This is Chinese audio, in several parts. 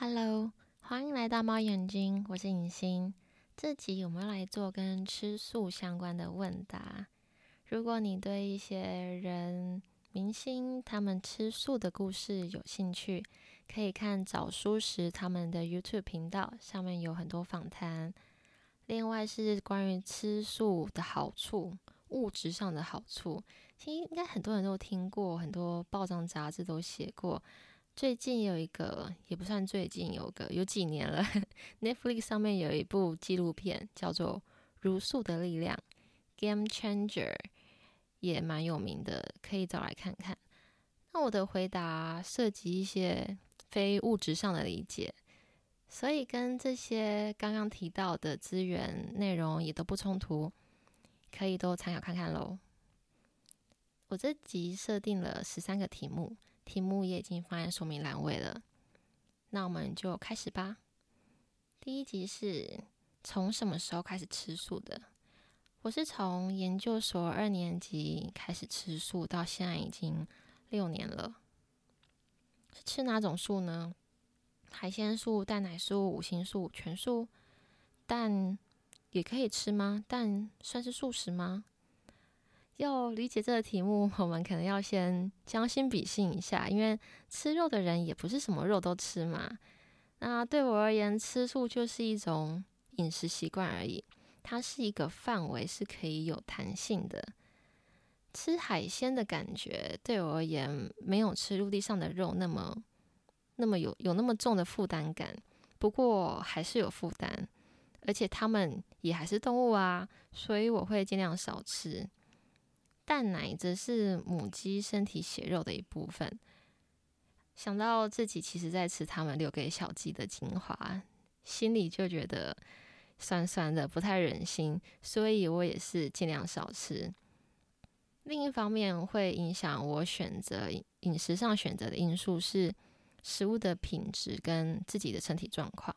Hello，欢迎来到猫眼睛，我是影星。这集我们要来做跟吃素相关的问答。如果你对一些人、明星他们吃素的故事有兴趣，可以看早书时他们的 YouTube 频道，上面有很多访谈。另外是关于吃素的好处，物质上的好处，其实应该很多人都听过，很多报章杂志都写过。最近有一个，也不算最近，有个有几年了，Netflix 上面有一部纪录片叫做《如素的力量》（Game Changer），也蛮有名的，可以找来看看。那我的回答涉及一些非物质上的理解，所以跟这些刚刚提到的资源内容也都不冲突，可以都参考看看喽。我这集设定了十三个题目。题目也已经放在说明栏位了，那我们就开始吧。第一集是从什么时候开始吃素的？我是从研究所二年级开始吃素，到现在已经六年了。是吃哪种素呢？海鲜素、蛋奶素、五辛素、全素？蛋也可以吃吗？蛋算是素食吗？要理解这个题目，我们可能要先将心比心一下，因为吃肉的人也不是什么肉都吃嘛。那对我而言，吃素就是一种饮食习惯而已，它是一个范围，是可以有弹性的。吃海鲜的感觉对我而言，没有吃陆地上的肉那么那么有有那么重的负担感。不过还是有负担，而且它们也还是动物啊，所以我会尽量少吃。蛋奶则是母鸡身体血肉的一部分。想到自己其实在吃它们留给小鸡的精华，心里就觉得酸酸的，不太忍心，所以我也是尽量少吃。另一方面，会影响我选择饮食上选择的因素是食物的品质跟自己的身体状况。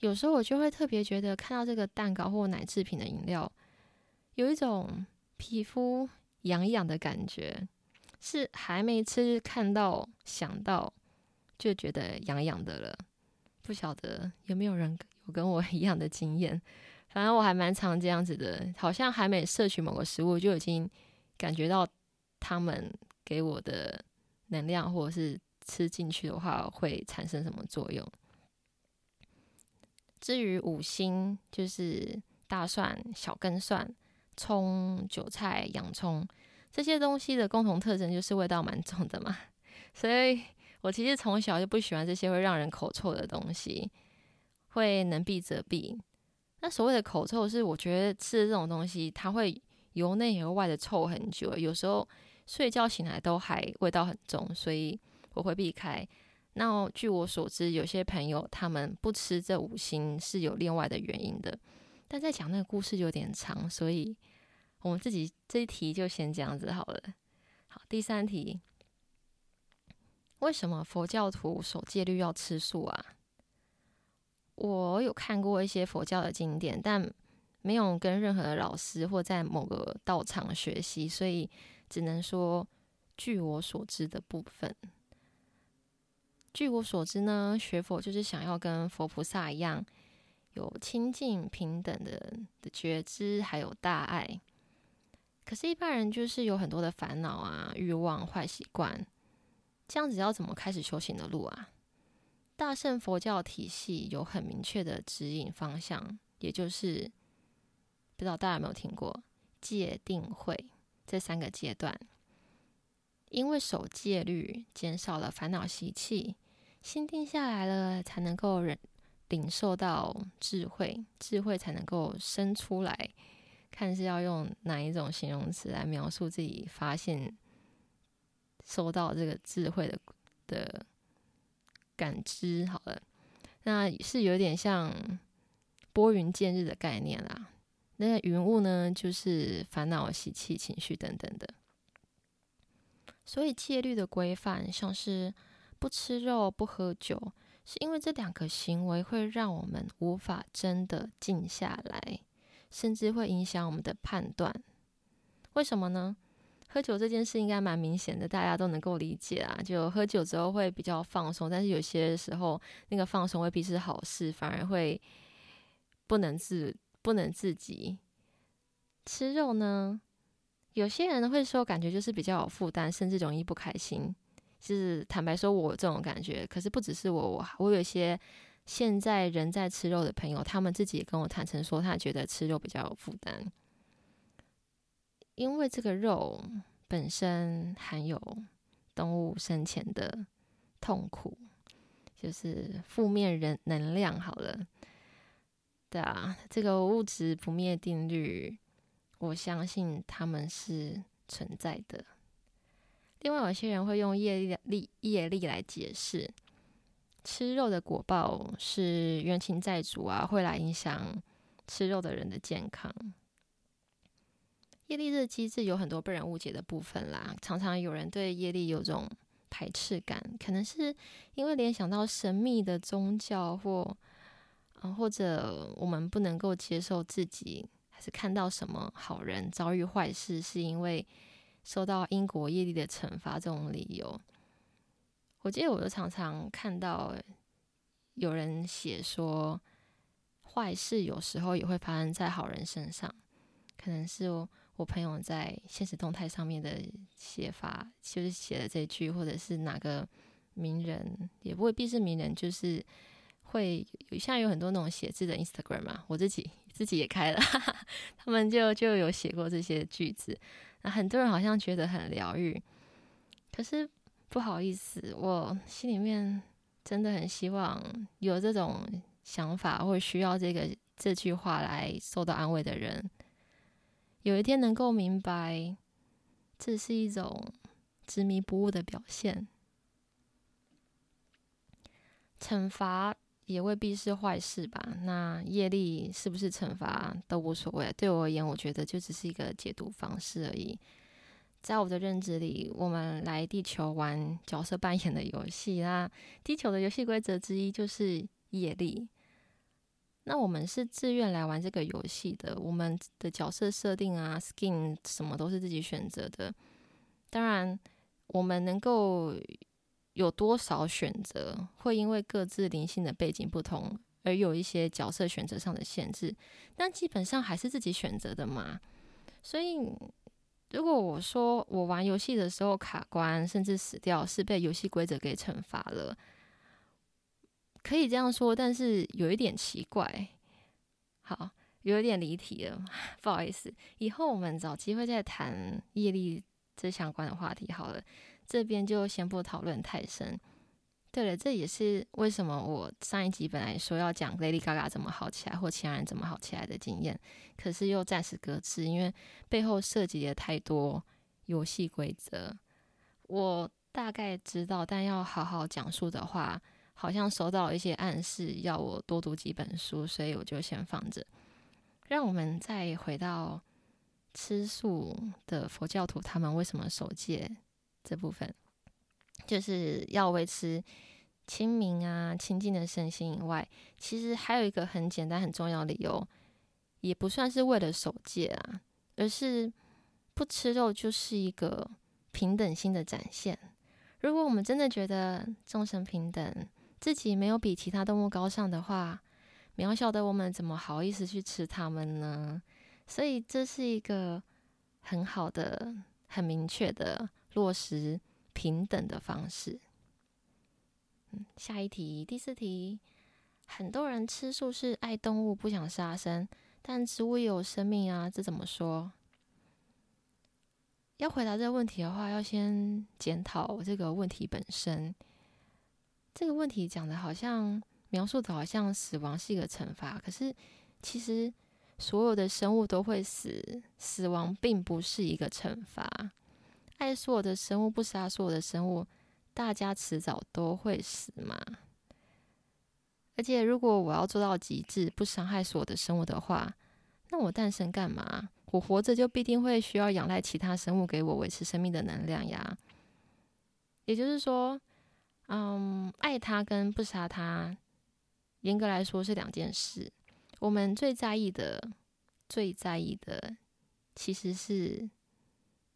有时候我就会特别觉得看到这个蛋糕或奶制品的饮料，有一种皮肤。痒痒的感觉，是还没吃看到想到就觉得痒痒的了。不晓得有没有人有跟我一样的经验？反正我还蛮常这样子的，好像还没摄取某个食物，就已经感觉到他们给我的能量，或者是吃进去的话会产生什么作用。至于五辛，就是大蒜、小根蒜。葱、韭菜、洋葱这些东西的共同特征就是味道蛮重的嘛，所以我其实从小就不喜欢这些会让人口臭的东西，会能避则避。那所谓的口臭是，我觉得吃的这种东西，它会由内而外的臭很久，有时候睡觉醒来都还味道很重，所以我会避开。那据我所知，有些朋友他们不吃这五星是有另外的原因的。但在讲那个故事有点长，所以我们自己这一题就先这样子好了。好，第三题，为什么佛教徒守戒律要吃素啊？我有看过一些佛教的经典，但没有跟任何的老师或在某个道场学习，所以只能说据我所知的部分。据我所知呢，学佛就是想要跟佛菩萨一样。有清净平等的的觉知，还有大爱。可是，一般人就是有很多的烦恼啊、欲望、坏习惯，这样子要怎么开始修行的路啊？大乘佛教体系有很明确的指引方向，也就是不知道大家有没有听过戒定慧这三个阶段。因为守戒律，减少了烦恼习气，心定下来了，才能够忍。领受到智慧，智慧才能够生出来。看是要用哪一种形容词来描述自己发现、收到这个智慧的的感知。好了，那是有点像拨云见日的概念啦。那云雾呢，就是烦恼、习气、情绪等等的。所以戒律的规范，像是不吃肉、不喝酒。是因为这两个行为会让我们无法真的静下来，甚至会影响我们的判断。为什么呢？喝酒这件事应该蛮明显的，大家都能够理解啊。就喝酒之后会比较放松，但是有些时候那个放松未必是好事，反而会不能自不能自己。吃肉呢，有些人会说感觉就是比较有负担，甚至容易不开心。就是坦白说，我这种感觉。可是不只是我，我我有些现在人在吃肉的朋友，他们自己也跟我坦诚说，他觉得吃肉比较有负担。因为这个肉本身含有动物生前的痛苦，就是负面人能量。好了，对啊，这个物质不灭定律，我相信他们是存在的。另外，有些人会用业力、业力来解释，吃肉的果报是冤亲债主啊，会来影响吃肉的人的健康。业力这个机制有很多被人误解的部分啦，常常有人对业力有种排斥感，可能是因为联想到神秘的宗教或，或、呃、或者我们不能够接受自己，还是看到什么好人遭遇坏事，是因为受到因果业力的惩罚这种理由。我记得我就常常看到有人写说，坏事有时候也会发生在好人身上，可能是。我朋友在现实动态上面的写法，就是写了这句，或者是哪个名人，也不未必是名人，就是会有现在有很多那种写字的 Instagram 嘛，我自己自己也开了，他们就就有写过这些句子，那很多人好像觉得很疗愈，可是不好意思，我心里面真的很希望有这种想法或需要这个这句话来受到安慰的人。有一天能够明白，这是一种执迷不悟的表现。惩罚也未必是坏事吧？那业力是不是惩罚都无所谓。对我而言，我觉得就只是一个解读方式而已。在我的认知里，我们来地球玩角色扮演的游戏，那地球的游戏规则之一就是业力。那我们是自愿来玩这个游戏的，我们的角色设定啊、skin 什么都是自己选择的。当然，我们能够有多少选择，会因为各自灵性的背景不同而有一些角色选择上的限制，但基本上还是自己选择的嘛。所以，如果我说我玩游戏的时候卡关，甚至死掉，是被游戏规则给惩罚了。可以这样说，但是有一点奇怪。好，有一点离题了，不好意思。以后我们找机会再谈业力这相关的话题好了。这边就先不讨论太深。对了，这也是为什么我上一集本来说要讲 Lady Gaga 怎么好起来，或其他人怎么好起来的经验，可是又暂时搁置，因为背后涉及了太多游戏规则。我大概知道，但要好好讲述的话。好像收到一些暗示，要我多读几本书，所以我就先放着。让我们再回到吃素的佛教徒，他们为什么守戒这部分，就是要维持清明啊、清净的身心以外，其实还有一个很简单、很重要的理由，也不算是为了守戒啊，而是不吃肉就是一个平等心的展现。如果我们真的觉得众生平等，自己没有比其他动物高尚的话，渺小的我们怎么好意思去吃它们呢？所以这是一个很好的、很明确的落实平等的方式。嗯，下一题，第四题，很多人吃素是爱动物，不想杀生，但植物也有生命啊，这怎么说？要回答这个问题的话，要先检讨这个问题本身。这个问题讲的好像描述的好像死亡是一个惩罚，可是其实所有的生物都会死，死亡并不是一个惩罚。爱所有的生物，不杀所有的生物，大家迟早都会死嘛。而且如果我要做到极致，不伤害所有的生物的话，那我诞生干嘛？我活着就必定会需要仰赖其他生物给我维持生命的能量呀。也就是说。嗯，爱他跟不杀他，严格来说是两件事。我们最在意的、最在意的，其实是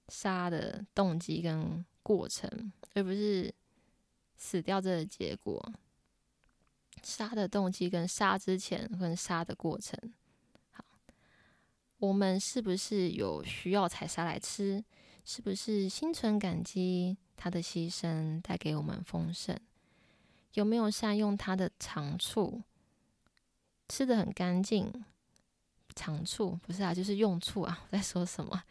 杀的动机跟过程，而不是死掉这个结果。杀的动机跟杀之前跟杀的过程。好，我们是不是有需要才杀来吃？是不是心存感激他的牺牲带给我们丰盛？有没有善用他的长处？吃的很干净，长处不是啊，就是用处啊。我在说什么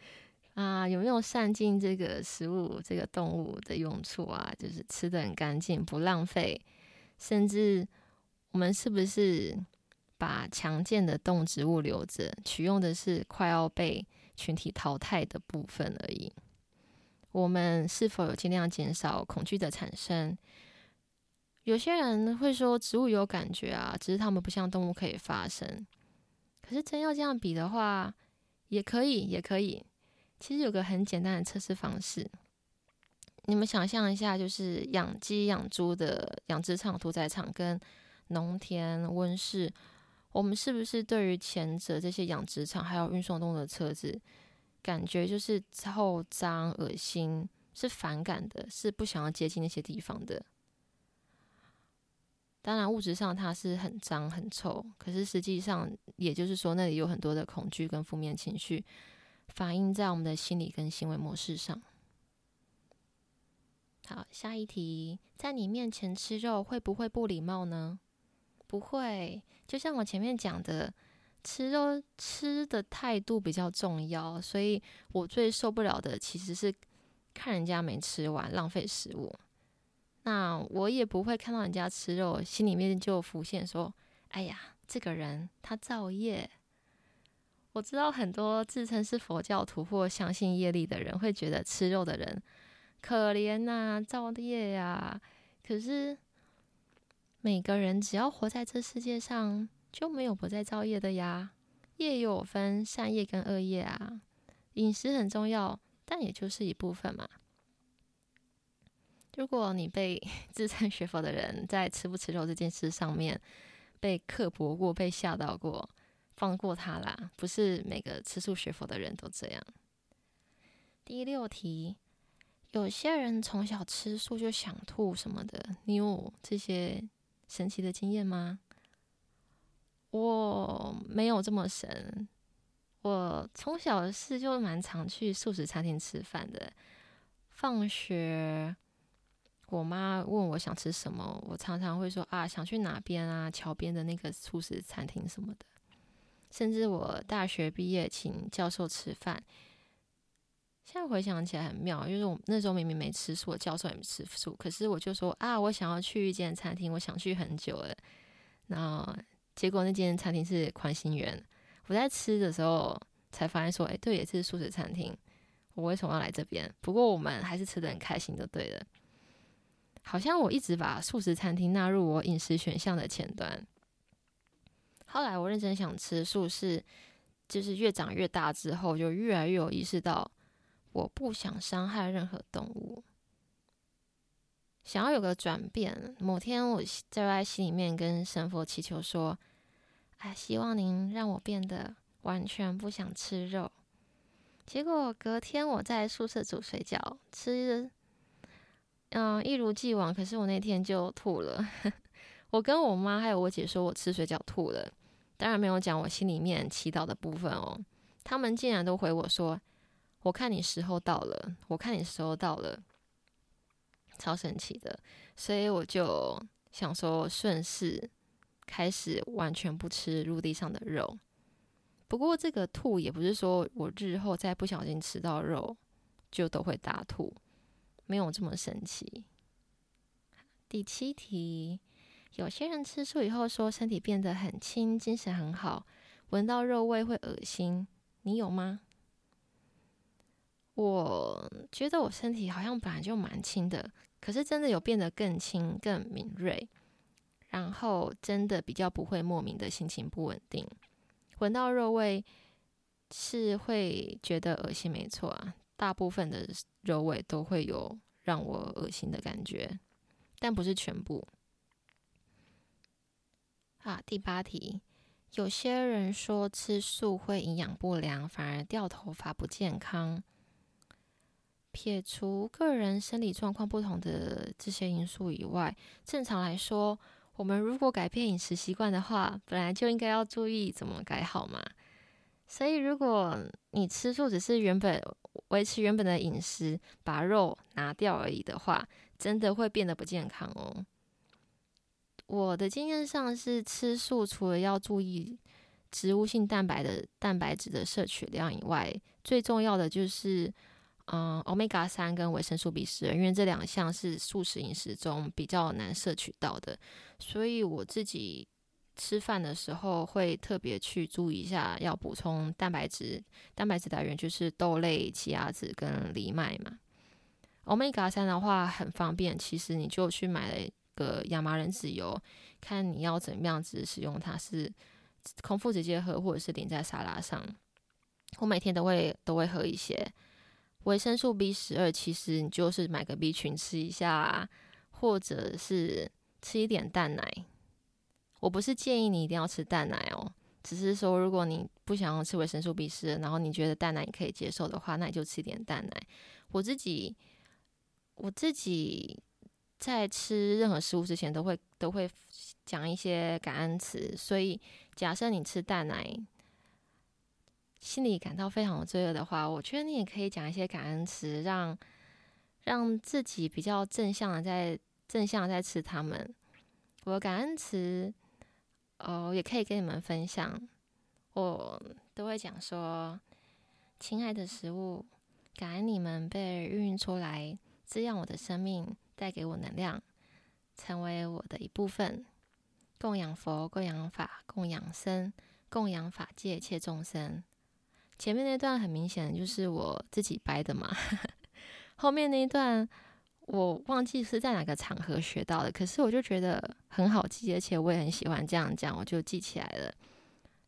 啊？有没有善尽这个食物、这个动物的用处啊？就是吃的很干净，不浪费。甚至我们是不是把强健的动植物留着，取用的是快要被群体淘汰的部分而已？我们是否有尽量减少恐惧的产生？有些人会说植物有感觉啊，只是他们不像动物可以发声。可是真要这样比的话，也可以，也可以。其实有个很简单的测试方式，你们想象一下，就是养鸡、养猪的养殖场、屠宰场跟农田、温室，我们是不是对于前者这些养殖场还有运送动物的车子，感觉就是臭、脏、恶心，是反感的，是不想要接近那些地方的。当然，物质上它是很脏很臭，可是实际上，也就是说，那里有很多的恐惧跟负面情绪，反映在我们的心理跟行为模式上。好，下一题，在你面前吃肉会不会不礼貌呢？不会，就像我前面讲的，吃肉吃的态度比较重要，所以我最受不了的其实是看人家没吃完，浪费食物。那我也不会看到人家吃肉，心里面就浮现说：“哎呀，这个人他造业。”我知道很多自称是佛教徒或相信业力的人会觉得吃肉的人可怜呐，造业呀。可是每个人只要活在这世界上，就没有不再造业的呀。业有分善业跟恶业啊。饮食很重要，但也就是一部分嘛。如果你被 自称学佛的人在吃不吃肉这件事上面被刻薄过、被吓到过，放过他啦。不是每个吃素学佛的人都这样。第六题，有些人从小吃素就想吐什么的，你有这些神奇的经验吗？我没有这么神。我从小的事就蛮常去素食餐厅吃饭的，放学。我妈问我想吃什么，我常常会说啊，想去哪边啊，桥边的那个素食餐厅什么的。甚至我大学毕业请教授吃饭，现在回想起来很妙，就是我那时候明明没吃素，教授也没吃素，可是我就说啊，我想要去一间餐厅，我想去很久了。然后结果那间餐厅是宽心园，我在吃的时候才发现说，哎，对，也是素食餐厅，我为什么要来这边？不过我们还是吃的很开心，就对了。好像我一直把素食餐厅纳入我饮食选项的前端。后来我认真想吃素是，就是越长越大之后，就越来越有意识到，我不想伤害任何动物，想要有个转变。某天我在外心里面跟神佛祈求说：“哎，希望您让我变得完全不想吃肉。”结果隔天我在宿舍煮水饺吃。嗯，一如既往。可是我那天就吐了。我跟我妈还有我姐说我吃水饺吐了，当然没有讲我心里面祈祷的部分哦。他们竟然都回我说：“我看你时候到了，我看你时候到了。”超神奇的。所以我就想说，顺势开始完全不吃陆地上的肉。不过这个吐也不是说我日后再不小心吃到肉就都会大吐。没有这么神奇。第七题，有些人吃素以后说身体变得很轻，精神很好，闻到肉味会恶心，你有吗？我觉得我身体好像本来就蛮轻的，可是真的有变得更轻、更敏锐，然后真的比较不会莫名的心情不稳定，闻到肉味是会觉得恶心，没错啊。大部分的肉味都会有让我恶心的感觉，但不是全部。啊，第八题，有些人说吃素会营养不良，反而掉头发不健康。撇除个人生理状况不同的这些因素以外，正常来说，我们如果改变饮食习惯的话，本来就应该要注意怎么改好嘛。所以，如果你吃素只是原本维持原本的饮食，把肉拿掉而已的话，真的会变得不健康哦。我的经验上是，吃素除了要注意植物性蛋白的蛋白质的摄取量以外，最重要的就是。嗯，Omega 三跟维生素 B 十二，因为这两项是素食饮食中比较难摄取到的，所以我自己吃饭的时候会特别去注意一下，要补充蛋白质。蛋白质来源就是豆类、奇亚籽跟藜麦嘛。Omega 三的话很方便，其实你就去买了个亚麻仁籽油，看你要怎么样子使用它，是空腹直接喝，或者是淋在沙拉上。我每天都会都会喝一些。维生素 B 十二，其实你就是买个 B 群吃一下啊，或者是吃一点蛋奶。我不是建议你一定要吃蛋奶哦，只是说如果你不想要吃维生素 B 十二，然后你觉得蛋奶你可以接受的话，那你就吃一点蛋奶。我自己我自己在吃任何食物之前都会都会讲一些感恩词，所以假设你吃蛋奶。心里感到非常的罪恶的话，我觉得你也可以讲一些感恩词，让让自己比较正向的在正向的在吃它们。我的感恩词，哦，也可以跟你们分享。我都会讲说：“亲爱的食物，感恩你们被孕育出来，滋养我的生命，带给我能量，成为我的一部分。供养佛，供养法，供养僧，供养法界一切众生。”前面那段很明显就是我自己掰的嘛，后面那一段我忘记是在哪个场合学到的，可是我就觉得很好记，而且我也很喜欢这样讲，我就记起来了。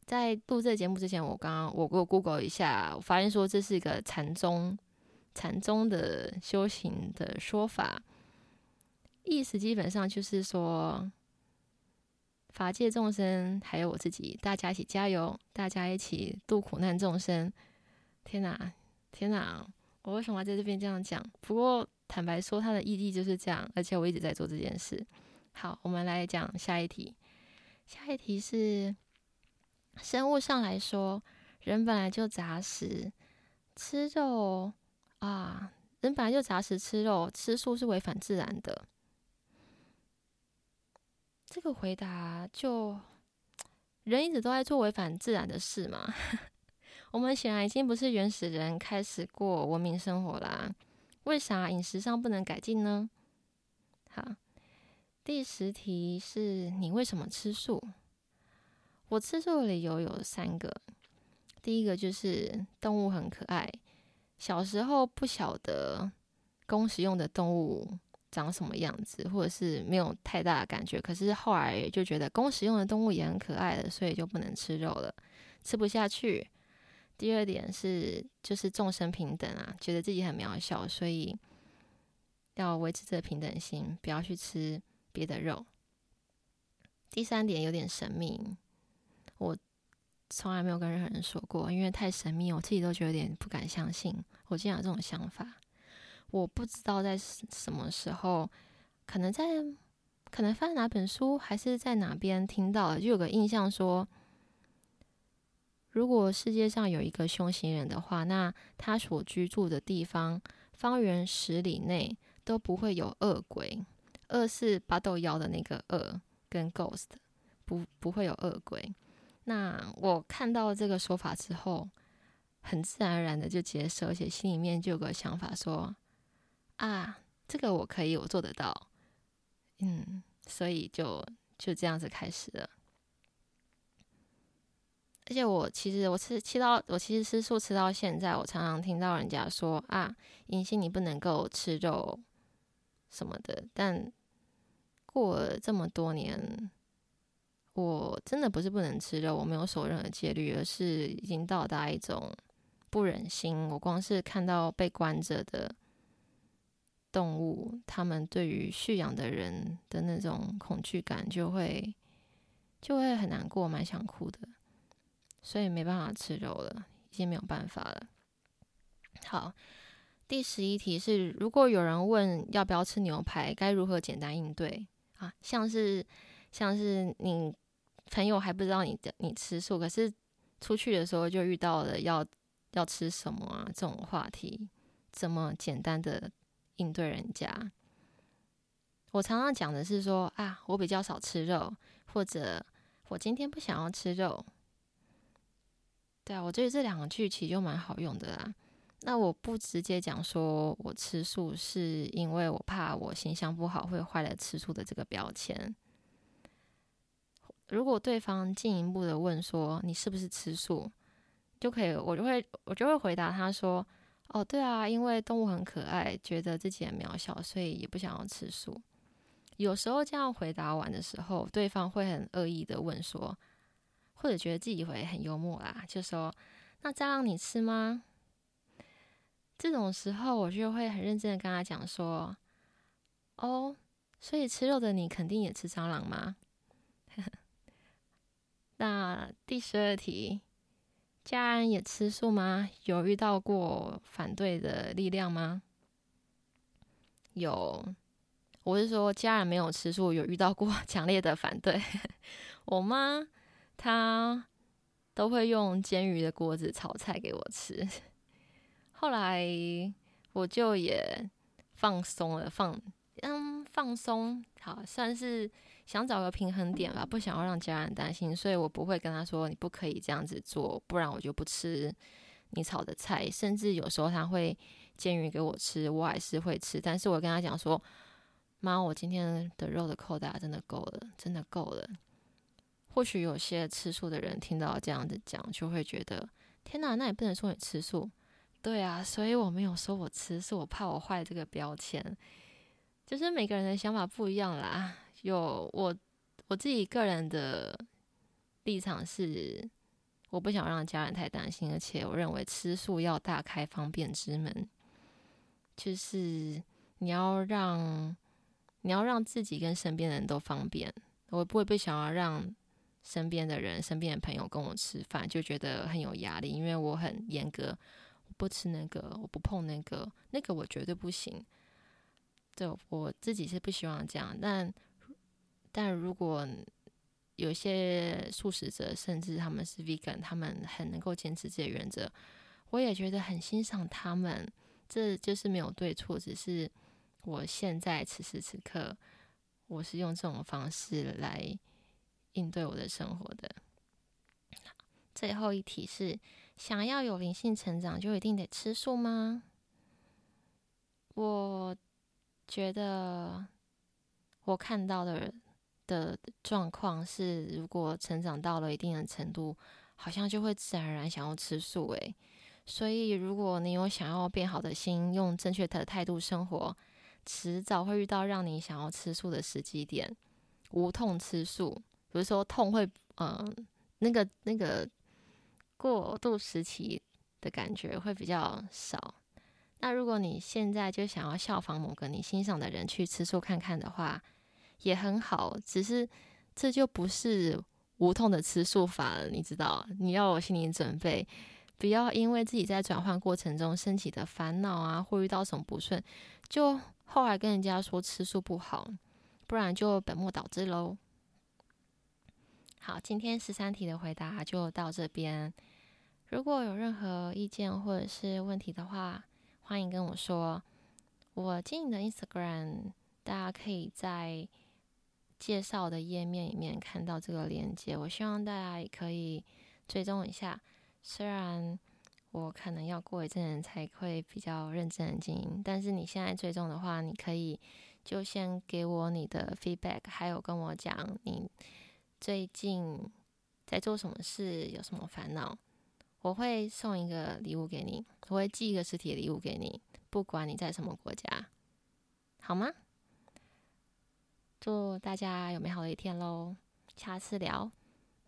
在录这节目之前，我刚刚我给我 Google 一下，我发现说这是一个禅宗禅宗的修行的说法，意思基本上就是说。法界众生，还有我自己，大家一起加油，大家一起度苦难众生。天哪，天哪！我为什么要在这边这样讲？不过坦白说，它的意义就是这样，而且我一直在做这件事。好，我们来讲下一题。下一题是：生物上来说，人本来就杂食，吃肉啊，人本来就杂食吃肉，吃素是违反自然的。这个回答就，人一直都在做违反自然的事嘛。我们显然已经不是原始人开始过文明生活啦。为啥饮食上不能改进呢？好，第十题是你为什么吃素？我吃素的理由有三个。第一个就是动物很可爱，小时候不晓得供食用的动物。长什么样子，或者是没有太大的感觉，可是后来就觉得供食用的动物也很可爱了，所以就不能吃肉了，吃不下去。第二点是就是众生平等啊，觉得自己很渺小，所以要维持这个平等心，不要去吃别的肉。第三点有点神秘，我从来没有跟任何人说过，因为太神秘，我自己都觉得有点不敢相信，我竟然有这种想法。我不知道在什么时候，可能在，可能翻哪本书，还是在哪边听到了，就有个印象说，如果世界上有一个凶行人的话，那他所居住的地方方圆十里内都不会有恶鬼，恶是巴豆妖的那个恶，跟 ghost 不不会有恶鬼。那我看到这个说法之后，很自然而然的就接受，而且心里面就有个想法说。啊，这个我可以，我做得到，嗯，所以就就这样子开始了。而且我其实我吃吃到我其实吃素吃到现在，我常常听到人家说啊，银杏你不能够吃肉什么的。但过了这么多年，我真的不是不能吃肉，我没有守任何戒律，而是已经到达一种不忍心。我光是看到被关着的。动物，他们对于驯养的人的那种恐惧感，就会就会很难过，蛮想哭的，所以没办法吃肉了，已经没有办法了。好，第十一题是：如果有人问要不要吃牛排，该如何简单应对啊？像是像是你朋友还不知道你的你吃素，可是出去的时候就遇到了要要吃什么啊这种话题，怎么简单的应对人家？我常常讲的是说啊，我比较少吃肉，或者我今天不想要吃肉。对啊，我觉得这两个句其实就蛮好用的啦。那我不直接讲说我吃素是因为我怕我形象不好会坏了吃素的这个标签。如果对方进一步的问说你是不是吃素，就可以我就会我就会回答他说哦，对啊，因为动物很可爱，觉得自己很渺小，所以也不想要吃素。有时候这样回答完的时候，对方会很恶意的问说，或者觉得自己会很幽默啦，就说：“那蟑螂你吃吗？”这种时候，我就会很认真的跟他讲说：“哦，所以吃肉的你肯定也吃蟑螂吗？” 那第十二题，家人也吃素吗？有遇到过反对的力量吗？有。我是说，家人没有吃素，有遇到过强烈的反对。我妈她都会用煎鱼的锅子炒菜给我吃。后来我就也放松了，放嗯放松，好算是想找个平衡点吧，不想要让家人担心，所以我不会跟他说你不可以这样子做，不然我就不吃你炒的菜。甚至有时候他会煎鱼给我吃，我还是会吃，但是我跟他讲说。妈，我今天的肉的扣打真的够了，真的够了。或许有些吃素的人听到这样子讲，就会觉得天哪，那也不能说你吃素。对啊，所以我没有说我吃是，我怕我坏这个标签。就是每个人的想法不一样啦。有我我自己个人的立场是，我不想让家人太担心，而且我认为吃素要大开方便之门，就是你要让。你要让自己跟身边的人都方便，我不会不想要让身边的人、身边的朋友跟我吃饭，就觉得很有压力，因为我很严格，我不吃那个，我不碰那个，那个我绝对不行。对，我自己是不希望这样，但但如果有些素食者，甚至他们是 vegan，他们很能够坚持这些原则，我也觉得很欣赏他们。这就是没有对错，只是。我现在此时此刻，我是用这种方式来应对我的生活的。最后一题是：想要有灵性成长，就一定得吃素吗？我觉得我看到的人的状况是，如果成长到了一定的程度，好像就会自然而然想要吃素。诶，所以如果你有想要变好的心，用正确的态度生活。迟早会遇到让你想要吃素的时机点，无痛吃素，比如说痛会，嗯，那个那个过渡时期的感觉会比较少。那如果你现在就想要效仿某个你欣赏的人去吃素看看的话，也很好，只是这就不是无痛的吃素法了，你知道？你要有心理准备，不要因为自己在转换过程中身体的烦恼啊，或遇到什么不顺，就。后来跟人家说吃素不好，不然就本末倒置喽。好，今天十三题的回答就到这边。如果有任何意见或者是问题的话，欢迎跟我说。我经营的 Instagram，大家可以在介绍的页面里面看到这个链接。我希望大家也可以追踪一下，虽然。我可能要过一阵才会比较认真的经营，但是你现在追踪的话，你可以就先给我你的 feedback，还有跟我讲你最近在做什么事，有什么烦恼，我会送一个礼物给你，我会寄一个实体的礼物给你，不管你在什么国家，好吗？祝大家有美好的一天喽，下次聊。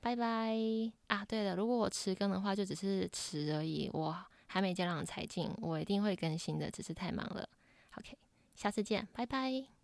拜拜啊！对了，如果我迟更的话，就只是迟而已，我还没接到财进，我一定会更新的，只是太忙了。OK，下次见，拜拜。